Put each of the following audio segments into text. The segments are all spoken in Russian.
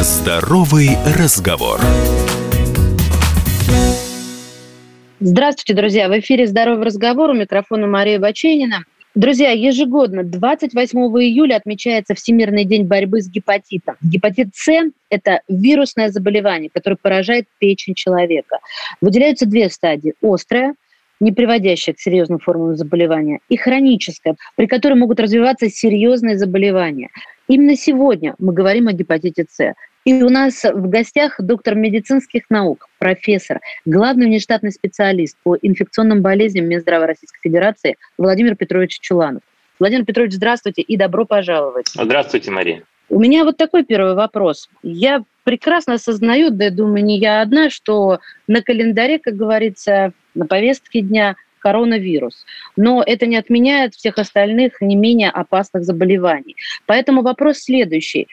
Здоровый разговор. Здравствуйте, друзья! В эфире «Здоровый разговор» у микрофона Мария Баченина. Друзья, ежегодно 28 июля отмечается Всемирный день борьбы с гепатитом. Гепатит С – это вирусное заболевание, которое поражает печень человека. Выделяются две стадии – острая – не приводящая к серьезным формам заболевания, и хроническая, при которой могут развиваться серьезные заболевания. Именно сегодня мы говорим о гепатите С. И у нас в гостях доктор медицинских наук, профессор, главный внештатный специалист по инфекционным болезням Минздрава Российской Федерации Владимир Петрович Чуланов. Владимир Петрович, здравствуйте и добро пожаловать. Здравствуйте, Мария. У меня вот такой первый вопрос. Я прекрасно осознаю, да я думаю, не я одна, что на календаре, как говорится, на повестке дня коронавирус. Но это не отменяет всех остальных не менее опасных заболеваний. Поэтому вопрос следующий.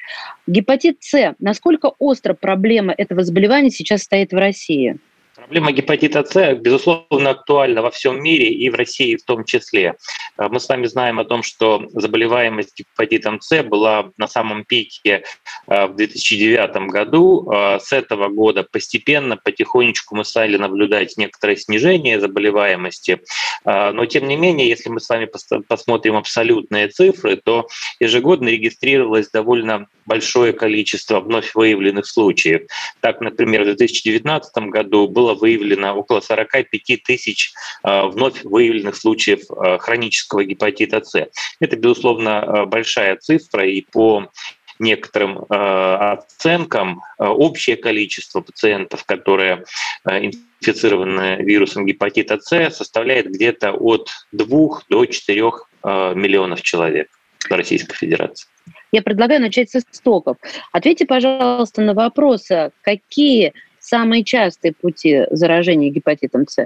Гепатит С. Насколько остро проблема этого заболевания сейчас стоит в России? Проблема гепатита С, безусловно, актуальна во всем мире и в России в том числе. Э, мы с вами знаем о том, что заболеваемость гепатитом С была на самом пике э, в 2009 году. Э, с этого года постепенно, потихонечку мы стали наблюдать некоторое снижение заболеваемости. Но, тем не менее, если мы с вами посмотрим абсолютные цифры, то ежегодно регистрировалось довольно большое количество вновь выявленных случаев. Так, например, в 2019 году было выявлено около 45 тысяч э, вновь выявленных случаев э, хронического гепатита С. Это, безусловно, э, большая цифра, и по некоторым оценкам общее количество пациентов, которые инфицированы вирусом гепатита С, составляет где-то от 2 до 4 э, миллионов человек в Российской Федерации. Я предлагаю начать с истоков. Ответьте, пожалуйста, на вопрос, какие самые частые пути заражения гепатитом С?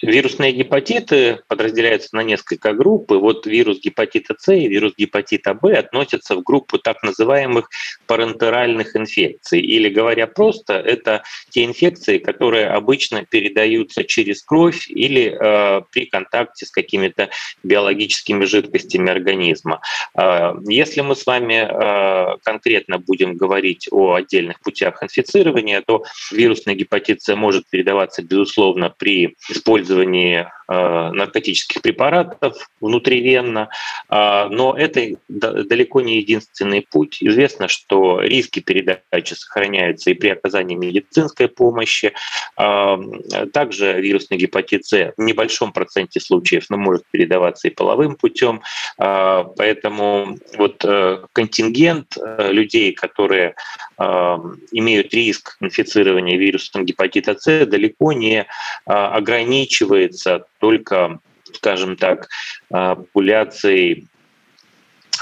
Вирусные гепатиты подразделяются на несколько групп. И вот вирус гепатита С и вирус гепатита Б относятся в группу так называемых парентеральных инфекций. Или говоря просто, это те инфекции, которые обычно передаются через кровь или э, при контакте с какими-то биологическими жидкостями организма. Э, если мы с вами э, конкретно будем говорить о отдельных путях инфицирования, то вирусный гепатит С может передаваться, безусловно, при использовании использовании наркотических препаратов внутривенно, а, но это далеко не единственный путь. Известно, что риски передачи сохраняются и при оказании медицинской помощи. А, также вирусный гепатит С в небольшом проценте случаев но может передаваться и половым путем. А, поэтому вот э, контингент э, людей, которые имеют риск инфицирования вирусом гепатита С, далеко не ограничивается только, скажем так, а, популяцией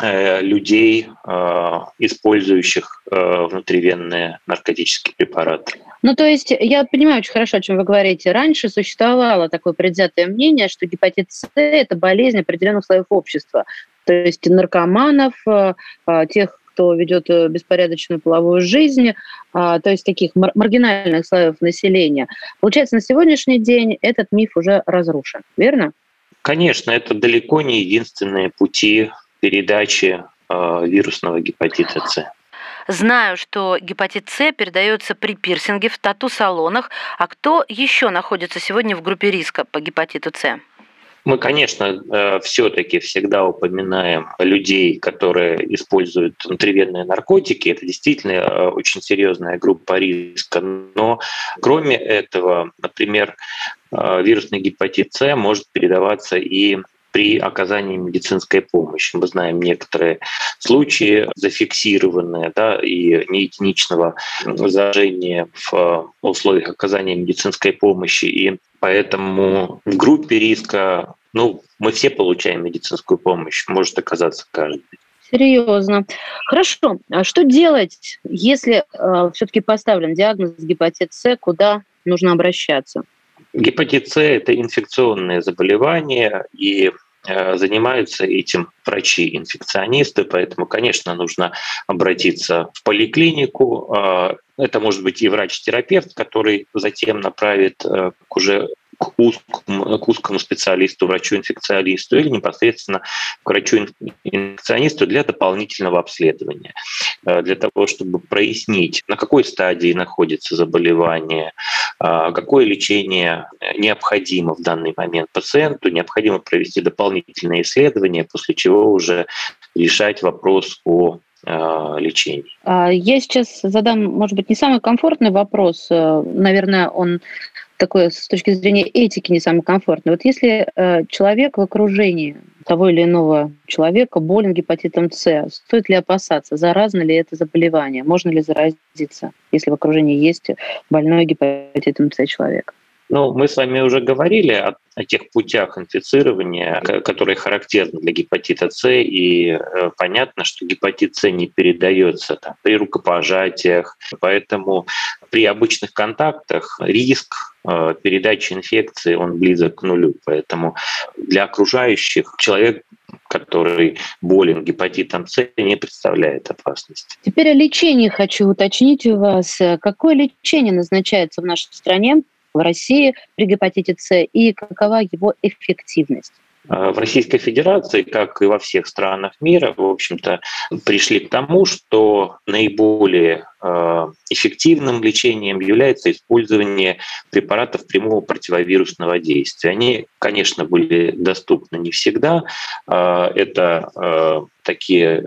э, людей, а, использующих э, внутривенные наркотические препараты. Ну, то есть я понимаю очень хорошо, о чем вы говорите. Раньше существовало такое предвзятое мнение, что гепатит С – это болезнь определенных слоев общества. То есть наркоманов, э, тех, кто ведет э, беспорядочную половую жизнь, а, то есть таких маргинальных слоев населения. Получается, на сегодняшний день этот миф уже разрушен, верно? Конечно, это далеко не единственные пути передачи э, вирусного гепатита С. Знаю, что гепатит С передается при пирсинге в тату-салонах. А кто еще находится сегодня в группе риска по гепатиту С? Мы, конечно, э, все-таки всегда упоминаем людей, которые используют внутривенные наркотики. Это действительно э, очень серьезная группа риска. Но кроме этого, например, э, вирусный гепатит С может передаваться и при оказании медицинской помощи. Мы знаем некоторые случаи зафиксированные да, и неэтничного заражения в условиях оказания медицинской помощи. И Поэтому в группе риска, ну, мы все получаем медицинскую помощь, может оказаться каждый. Серьезно. Хорошо. А что делать, если э, все-таки поставлен диагноз гепатит С, куда нужно обращаться? Гепатит С – это инфекционное заболевание, и э, занимаются этим врачи-инфекционисты, поэтому, конечно, нужно обратиться в поликлинику. Э, это может быть и врач-терапевт, который затем направит э, к уже к узкому, к узкому специалисту, врачу-инфекционисту или непосредственно к врачу-инфекционисту для дополнительного обследования, э, для того, чтобы прояснить, на какой стадии находится заболевание, э, какое лечение необходимо в данный момент пациенту, необходимо провести дополнительные исследования, после чего уже решать вопрос о э, лечении. А, я сейчас задам, может быть, не самый комфортный вопрос. Наверное, он такое с точки зрения этики не самое комфортное. Вот если э, человек в окружении того или иного человека болен гепатитом С, стоит ли опасаться, заразно ли это заболевание, можно ли заразиться, если в окружении есть больной гепатитом С человек? Ну, мы с вами уже говорили о, о тех путях инфицирования, которые характерны для гепатита С, и э, понятно, что гепатит С не передается там, при рукопожатиях, поэтому при обычных контактах риск э, передачи инфекции он близок к нулю, поэтому для окружающих человек который болен гепатитом С, не представляет опасности. Теперь о лечении хочу уточнить у вас. Какое лечение назначается в нашей стране в России при гепатите С и какова его эффективность? А, в Российской Федерации, как и во всех странах мира, в общем-то, пришли к тому, что наиболее а, эффективным лечением является использование препаратов прямого противовирусного действия. Они, конечно, были доступны не всегда. А, это такие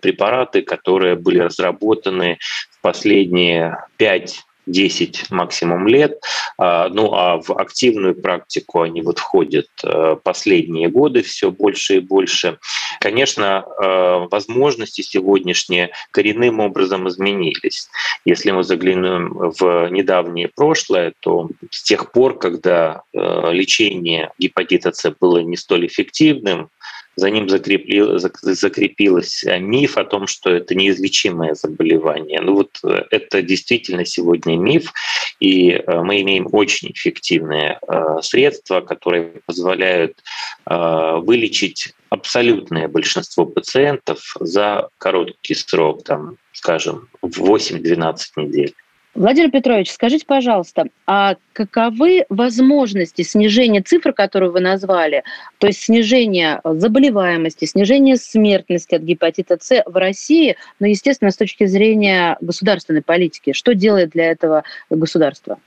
препараты, которые были разработаны в последние пять 10 максимум лет. А, ну а в активную практику они вот входят э, последние годы все больше и больше. Конечно, э, возможности сегодняшние коренным образом изменились. Если мы заглянем в недавнее прошлое, то с тех пор, когда э, лечение гепатита С было не столь эффективным, за ним закрепил, закрепилось э, миф о том, что это неизлечимое заболевание. Ну вот э, это действительно сегодня миф, и э, мы имеем очень эффективные средства, которые позволяют вылечить абсолютное большинство пациентов за короткий срок, там, скажем, в 8-12 недель. Владимир Петрович, скажите, пожалуйста, а каковы возможности снижения цифр, которые вы назвали, то есть снижения заболеваемости, снижения смертности от гепатита С в России, но, естественно, с точки зрения государственной политики? Что делает для этого государство?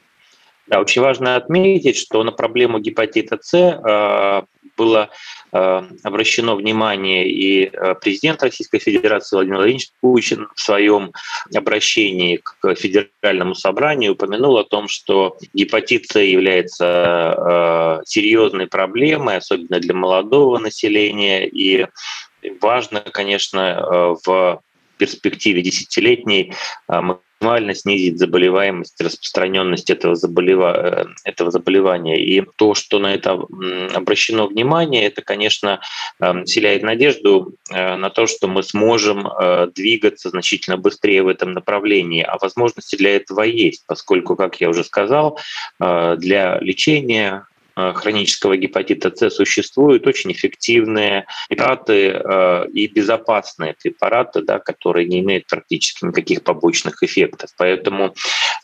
Да, очень важно отметить, что на проблему гепатита С э, было э, обращено внимание и э, президент Российской Федерации Владимир Владимирович Путин в своем обращении к федеральному собранию упомянул о том, что гепатит С является серьезной проблемой, особенно для молодого населения, и важно, конечно, в перспективе десятилетней максимально снизить заболеваемость, распространенность этого, заболева... Э, этого заболевания. И то, что на это обращено внимание, это, конечно, эм, вселяет надежду э, на то, что мы сможем э, двигаться значительно быстрее в этом направлении. А возможности для этого есть, поскольку, как я уже сказал, для лечения хронического гепатита С существуют очень эффективные препараты э, и безопасные препараты, да, которые не имеют практически никаких побочных эффектов. Поэтому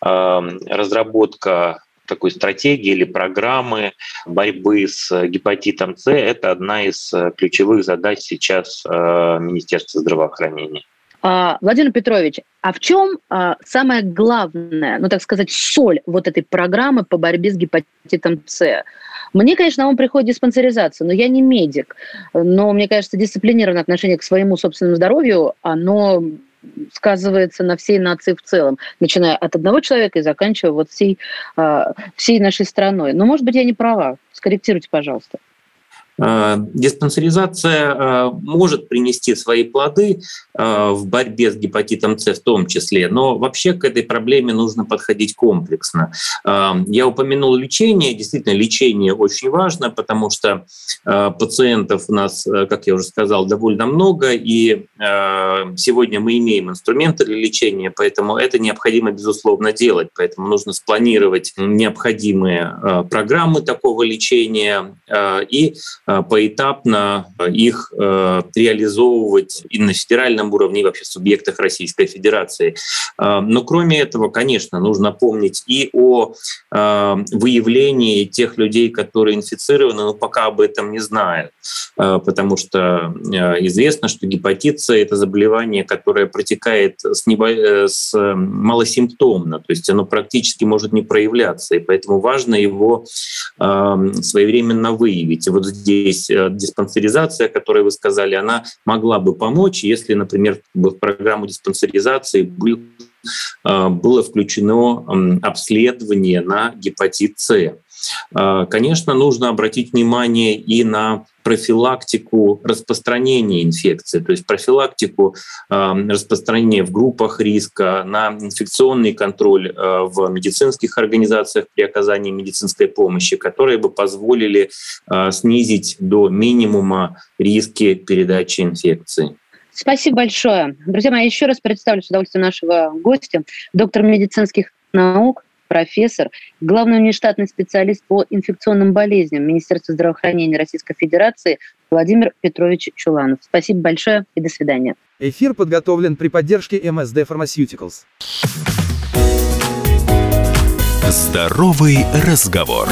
эм, разработка такой стратегии или программы борьбы с гепатитом С – это одна из э, ключевых задач сейчас Министерства здравоохранения. А, Владимир Петрович, а в чем самое главное, ну так сказать, соль вот этой программы по борьбе с гепатитом С? Мне, конечно, на приходит диспансеризация, но я не медик. Но, мне кажется, дисциплинированное отношение к своему собственному здоровью, оно сказывается на всей нации в целом, начиная от одного человека и заканчивая вот всей, а, всей нашей страной. Но, может быть, я не права. Скорректируйте, пожалуйста. Э, диспансеризация э, может принести свои плоды э, в борьбе с гепатитом С в том числе, но вообще к этой проблеме нужно подходить комплексно. Я упомянул лечение. Действительно, лечение очень важно, потому что пациентов у нас, как я уже сказал, довольно много, и сегодня мы имеем инструменты для лечения, поэтому это необходимо, безусловно, делать. Поэтому нужно спланировать необходимые программы такого лечения и поэтапно их реализовывать и на федеральном уровне, и вообще в субъектах Российской Федерации. Но кроме этого, конечно, нужно помнить и о выявлении тех людей, которые инфицированы, но пока об этом не знают, потому что известно, что гепатит С — это заболевание, которое протекает с, небо... с малосимптомно, то есть оно практически может не проявляться, и поэтому важно его своевременно выявить. И вот здесь э, диспансеризация, о которой вы сказали, она могла бы помочь, если, например, в программу диспансеризации а, было включено обследование на гепатит С. А, конечно, нужно обратить внимание и на профилактику распространения инфекции, то есть профилактику распространения в группах риска, на инфекционный контроль в медицинских организациях при оказании медицинской помощи, которые бы позволили снизить до минимума риски передачи инфекции. Спасибо большое. Друзья мои, еще раз представлю с удовольствием нашего гостя, доктор медицинских наук, профессор, главный внештатный специалист по инфекционным болезням Министерства здравоохранения Российской Федерации Владимир Петрович Чуланов. Спасибо большое и до свидания. Эфир подготовлен при поддержке МСД Pharmaceuticals. Здоровый разговор.